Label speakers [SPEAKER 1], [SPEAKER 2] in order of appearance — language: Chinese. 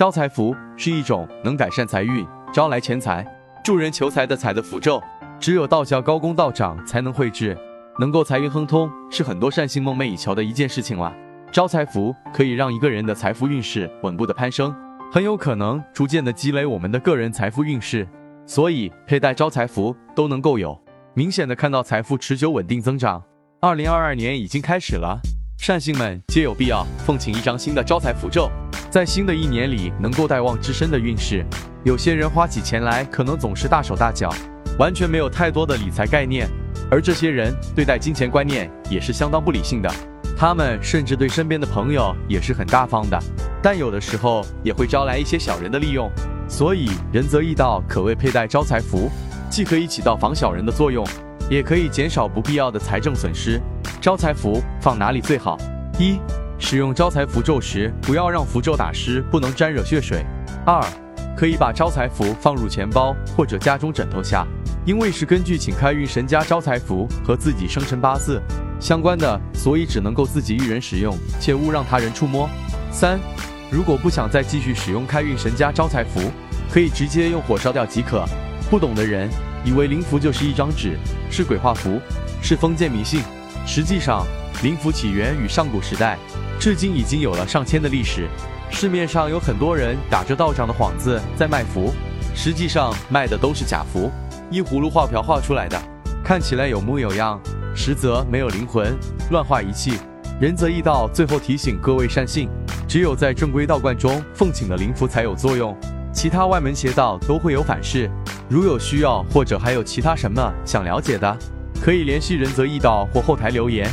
[SPEAKER 1] 招财符是一种能改善财运、招来钱财、助人求财的财的符咒，只有道教高公道长才能绘制，能够财运亨通，是很多善信梦寐以求的一件事情了。招财符可以让一个人的财富运势稳步的攀升，很有可能逐渐的积累我们的个人财富运势，所以佩戴招财符都能够有明显的看到财富持久稳定增长。二零二二年已经开始了，善信们皆有必要奉请一张新的招财符咒。在新的一年里，能够带旺自身的运势。有些人花起钱来，可能总是大手大脚，完全没有太多的理财概念，而这些人对待金钱观念也是相当不理性的。他们甚至对身边的朋友也是很大方的，但有的时候也会招来一些小人的利用。所以仁则义道可谓佩戴招财符，既可以起到防小人的作用，也可以减少不必要的财政损失。招财符放哪里最好？一使用招财符咒时，不要让符咒打湿，不能沾惹血水。二，可以把招财符放入钱包或者家中枕头下，因为是根据请开运神家招财符和自己生辰八字相关的，所以只能够自己一人使用，切勿让他人触摸。三，如果不想再继续使用开运神家招财符，可以直接用火烧掉即可。不懂的人以为灵符就是一张纸，是鬼画符，是封建迷信。实际上，灵符起源于上古时代。至今已经有了上千的历史，市面上有很多人打着道长的幌子在卖符，实际上卖的都是假符，依葫芦画瓢画出来的，看起来有模有样，实则没有灵魂，乱画一气。仁泽义道最后提醒各位善信，只有在正规道观中奉请的灵符才有作用，其他外门邪道都会有反噬。如有需要或者还有其他什么想了解的，可以联系仁泽义道或后台留言。